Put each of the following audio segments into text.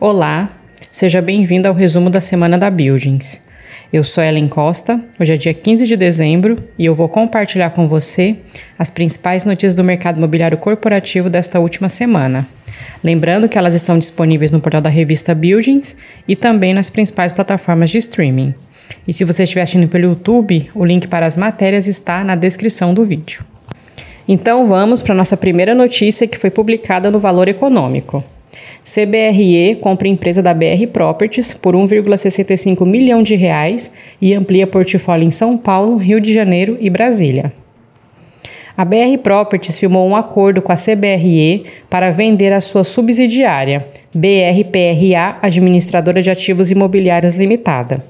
Olá, seja bem-vindo ao resumo da semana da Buildings. Eu sou Ellen Costa, hoje é dia 15 de dezembro e eu vou compartilhar com você as principais notícias do mercado imobiliário corporativo desta última semana. Lembrando que elas estão disponíveis no portal da revista Buildings e também nas principais plataformas de streaming. E se você estiver assistindo pelo YouTube, o link para as matérias está na descrição do vídeo. Então vamos para a nossa primeira notícia que foi publicada no Valor Econômico. CBRE compra empresa da BR Properties por 1,65 milhão de reais e amplia portfólio em São Paulo, Rio de Janeiro e Brasília. A BR Properties firmou um acordo com a CBRE para vender a sua subsidiária, BRPRA Administradora de Ativos Imobiliários Limitada.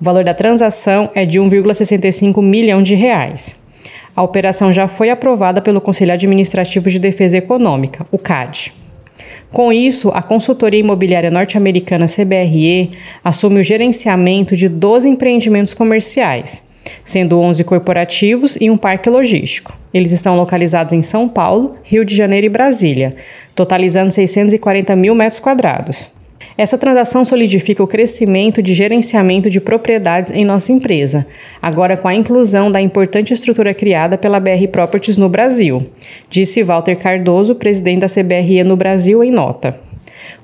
O valor da transação é de 1,65 milhão de reais. A operação já foi aprovada pelo Conselho Administrativo de Defesa Econômica, o CAD. Com isso, a consultoria imobiliária norte-americana CBRE assume o gerenciamento de 12 empreendimentos comerciais, sendo 11 corporativos e um parque logístico. Eles estão localizados em São Paulo, Rio de Janeiro e Brasília, totalizando 640 mil metros quadrados. Essa transação solidifica o crescimento de gerenciamento de propriedades em nossa empresa, agora com a inclusão da importante estrutura criada pela BR Properties no Brasil, disse Walter Cardoso, presidente da CBRE no Brasil, em nota.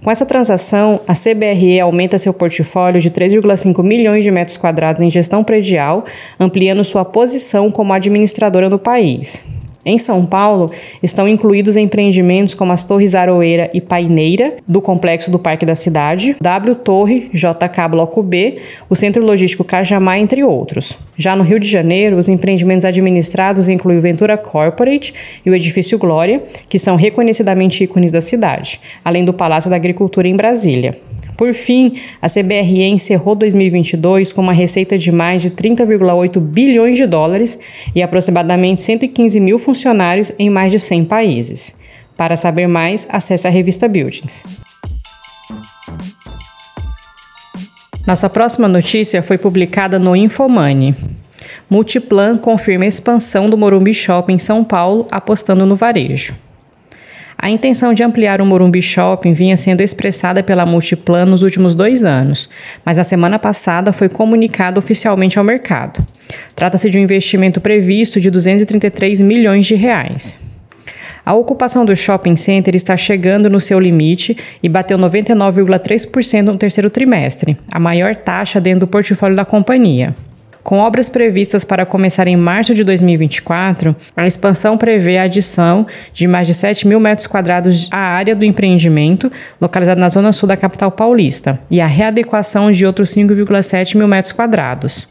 Com essa transação, a CBRE aumenta seu portfólio de 3,5 milhões de metros quadrados em gestão predial, ampliando sua posição como administradora no país. Em São Paulo, estão incluídos empreendimentos como as Torres Aroeira e Paineira, do Complexo do Parque da Cidade, W Torre, JK Bloco B, o Centro Logístico Cajamar, entre outros. Já no Rio de Janeiro, os empreendimentos administrados incluem o Ventura Corporate e o Edifício Glória, que são reconhecidamente ícones da cidade, além do Palácio da Agricultura em Brasília. Por fim, a CBRE encerrou 2022 com uma receita de mais de 30,8 bilhões de dólares e aproximadamente 115 mil funcionários em mais de 100 países. Para saber mais, acesse a revista Buildings. Nossa próxima notícia foi publicada no Infomoney. Multiplan confirma a expansão do Morumbi Shopping em São Paulo, apostando no varejo. A intenção de ampliar o Morumbi Shopping vinha sendo expressada pela Multiplan nos últimos dois anos, mas na semana passada foi comunicado oficialmente ao mercado. Trata-se de um investimento previsto de 233 milhões de reais. A ocupação do shopping center está chegando no seu limite e bateu 99,3% no terceiro trimestre, a maior taxa dentro do portfólio da companhia. Com obras previstas para começar em março de 2024, a expansão prevê a adição de mais de 7 mil metros quadrados à área do empreendimento, localizado na zona sul da capital paulista, e a readequação de outros 5,7 mil metros quadrados.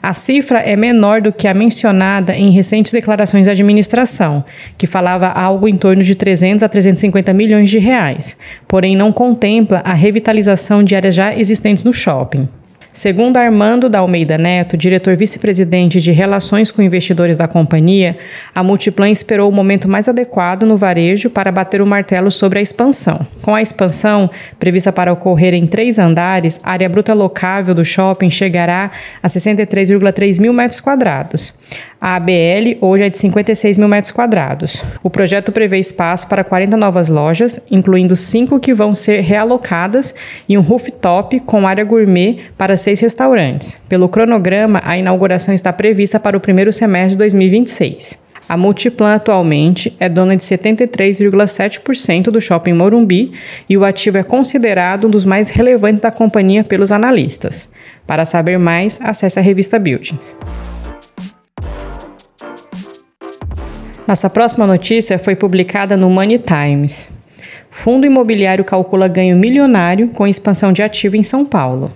A cifra é menor do que a mencionada em recentes declarações da administração, que falava algo em torno de 300 a 350 milhões de reais, porém não contempla a revitalização de áreas já existentes no shopping. Segundo Armando da Almeida Neto, diretor vice-presidente de Relações com Investidores da companhia, a Multiplan esperou o momento mais adequado no varejo para bater o martelo sobre a expansão. Com a expansão, prevista para ocorrer em três andares, a área bruta locável do shopping chegará a 63,3 mil metros quadrados. A ABL hoje é de 56 mil metros quadrados. O projeto prevê espaço para 40 novas lojas, incluindo cinco que vão ser realocadas e um rooftop com área gourmet para seis restaurantes. Pelo cronograma, a inauguração está prevista para o primeiro semestre de 2026. A Multiplan atualmente é dona de 73,7% do shopping Morumbi e o ativo é considerado um dos mais relevantes da companhia pelos analistas. Para saber mais, acesse a revista Buildings. Nossa próxima notícia foi publicada no Money Times. Fundo imobiliário calcula ganho milionário com expansão de ativo em São Paulo.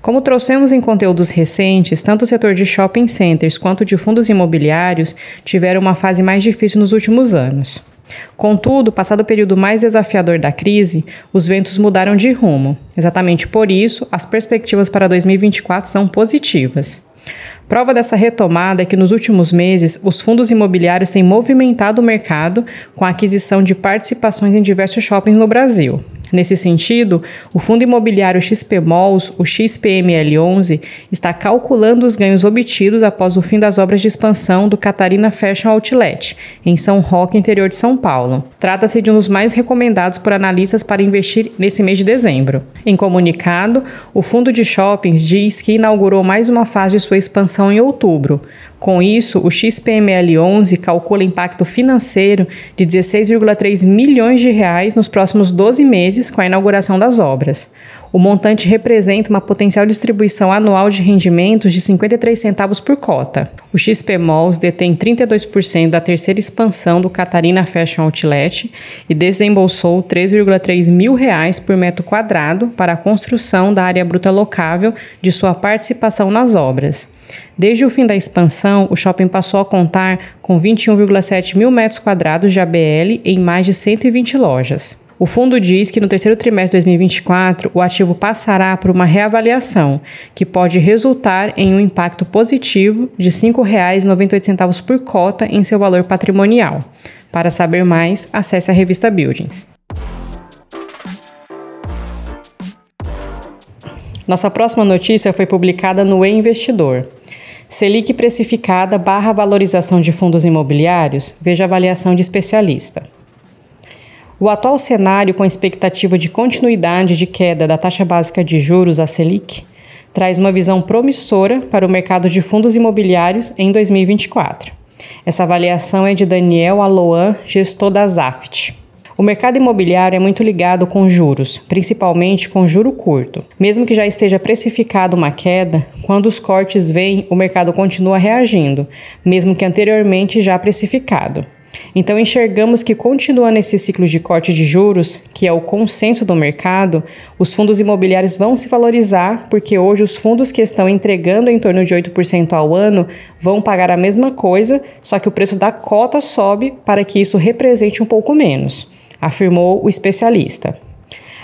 Como trouxemos em conteúdos recentes, tanto o setor de shopping centers quanto de fundos imobiliários tiveram uma fase mais difícil nos últimos anos. Contudo, passado o período mais desafiador da crise, os ventos mudaram de rumo. Exatamente por isso, as perspectivas para 2024 são positivas. Prova dessa retomada é que nos últimos meses os fundos imobiliários têm movimentado o mercado com a aquisição de participações em diversos shoppings no Brasil. Nesse sentido, o fundo imobiliário XP Malls, o XPML11, está calculando os ganhos obtidos após o fim das obras de expansão do Catarina Fashion Outlet, em São Roque, interior de São Paulo. Trata-se de um dos mais recomendados por analistas para investir nesse mês de dezembro. Em comunicado, o fundo de shoppings diz que inaugurou mais uma fase de sua expansão em outubro. Com isso, o XPML11 calcula impacto financeiro de 16,3 milhões de reais nos próximos 12 meses com a inauguração das obras. O montante representa uma potencial distribuição anual de rendimentos de 53 centavos por cota. O XP Malls detém 32% da terceira expansão do Catarina Fashion Outlet e desembolsou 3,3 mil reais por metro quadrado para a construção da área bruta locável de sua participação nas obras. Desde o fim da expansão, o shopping passou a contar com 21,7 mil metros quadrados de ABL em mais de 120 lojas. O fundo diz que no terceiro trimestre de 2024 o ativo passará por uma reavaliação, que pode resultar em um impacto positivo de R$ 5,98 por cota em seu valor patrimonial. Para saber mais, acesse a revista Buildings. Nossa próxima notícia foi publicada no E-Investidor. Selic precificada barra valorização de fundos imobiliários, veja avaliação de especialista. O atual cenário, com expectativa de continuidade de queda da taxa básica de juros, a Selic, traz uma visão promissora para o mercado de fundos imobiliários em 2024. Essa avaliação é de Daniel Aloan, gestor da Zaft. O mercado imobiliário é muito ligado com juros, principalmente com juro curto. Mesmo que já esteja precificado uma queda, quando os cortes vêm, o mercado continua reagindo, mesmo que anteriormente já precificado. Então, enxergamos que, continua nesse ciclo de corte de juros, que é o consenso do mercado, os fundos imobiliários vão se valorizar, porque hoje os fundos que estão entregando em torno de 8% ao ano vão pagar a mesma coisa, só que o preço da cota sobe para que isso represente um pouco menos, afirmou o especialista.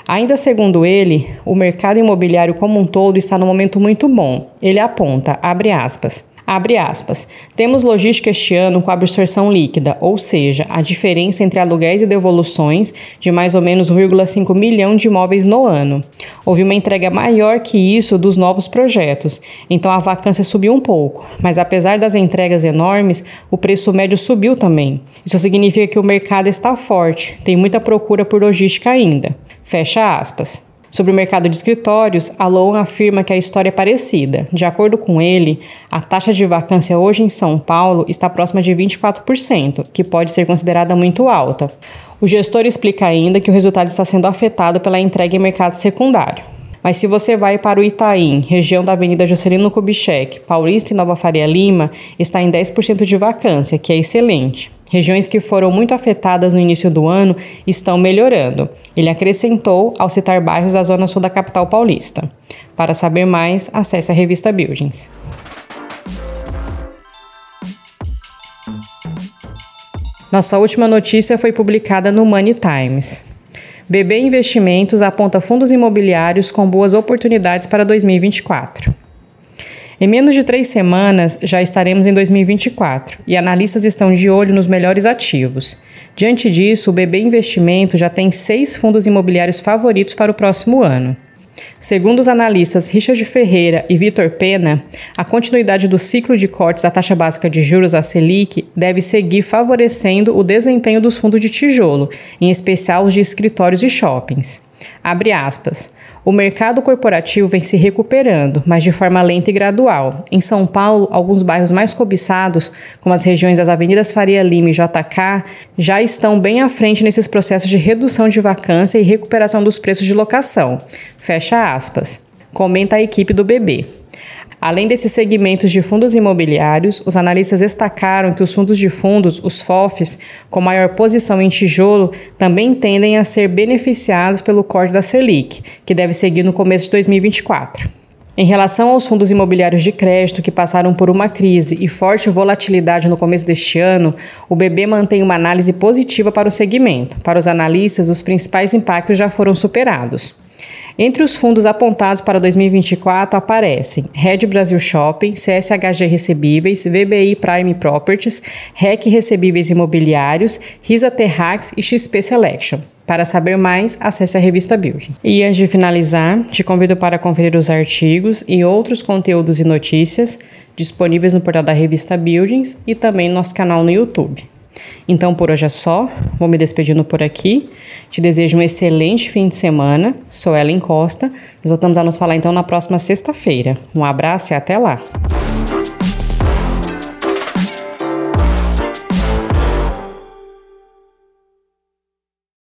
Ainda segundo ele, o mercado imobiliário como um todo está num momento muito bom. Ele aponta, abre aspas, Abre aspas. Temos logística este ano com absorção líquida, ou seja, a diferença entre aluguéis e devoluções de mais ou menos 1,5 milhão de imóveis no ano. Houve uma entrega maior que isso dos novos projetos, então a vacância subiu um pouco, mas apesar das entregas enormes, o preço médio subiu também. Isso significa que o mercado está forte, tem muita procura por logística ainda. Fecha aspas. Sobre o mercado de escritórios, Alon afirma que a história é parecida. De acordo com ele, a taxa de vacância hoje em São Paulo está próxima de 24%, que pode ser considerada muito alta. O gestor explica ainda que o resultado está sendo afetado pela entrega em mercado secundário. Mas se você vai para o Itaim, região da Avenida Juscelino Kubitschek, Paulista e Nova Faria Lima, está em 10% de vacância, que é excelente. Regiões que foram muito afetadas no início do ano estão melhorando. Ele acrescentou ao citar bairros da zona sul da capital paulista. Para saber mais, acesse a revista Buildings. Nossa última notícia foi publicada no Money Times. BB Investimentos aponta fundos imobiliários com boas oportunidades para 2024. Em menos de três semanas, já estaremos em 2024 e analistas estão de olho nos melhores ativos. Diante disso, o BB Investimento já tem seis fundos imobiliários favoritos para o próximo ano. Segundo os analistas Richard Ferreira e Vitor Pena, a continuidade do ciclo de cortes da taxa básica de juros, a Selic, deve seguir favorecendo o desempenho dos fundos de tijolo, em especial os de escritórios e shoppings. Abre aspas. O mercado corporativo vem se recuperando, mas de forma lenta e gradual. Em São Paulo, alguns bairros mais cobiçados, como as regiões das avenidas Faria Lima e JK, já estão bem à frente nesses processos de redução de vacância e recuperação dos preços de locação. Fecha aspas. Comenta a equipe do BB. Além desses segmentos de fundos imobiliários, os analistas destacaram que os fundos de fundos, os FOFs, com maior posição em tijolo, também tendem a ser beneficiados pelo corte da Selic, que deve seguir no começo de 2024. Em relação aos fundos imobiliários de crédito que passaram por uma crise e forte volatilidade no começo deste ano, o BB mantém uma análise positiva para o segmento. Para os analistas, os principais impactos já foram superados. Entre os fundos apontados para 2024 aparecem Red Brasil Shopping, CSHG Recebíveis, VBI Prime Properties, REC Recebíveis Imobiliários, Risa Terrax e XP Selection. Para saber mais, acesse a revista Building. E antes de finalizar, te convido para conferir os artigos e outros conteúdos e notícias disponíveis no portal da revista Buildings e também no nosso canal no YouTube. Então por hoje é só, vou me despedindo por aqui. Te desejo um excelente fim de semana. Sou Ellen Costa. Nós voltamos a nos falar então na próxima sexta-feira. Um abraço e até lá!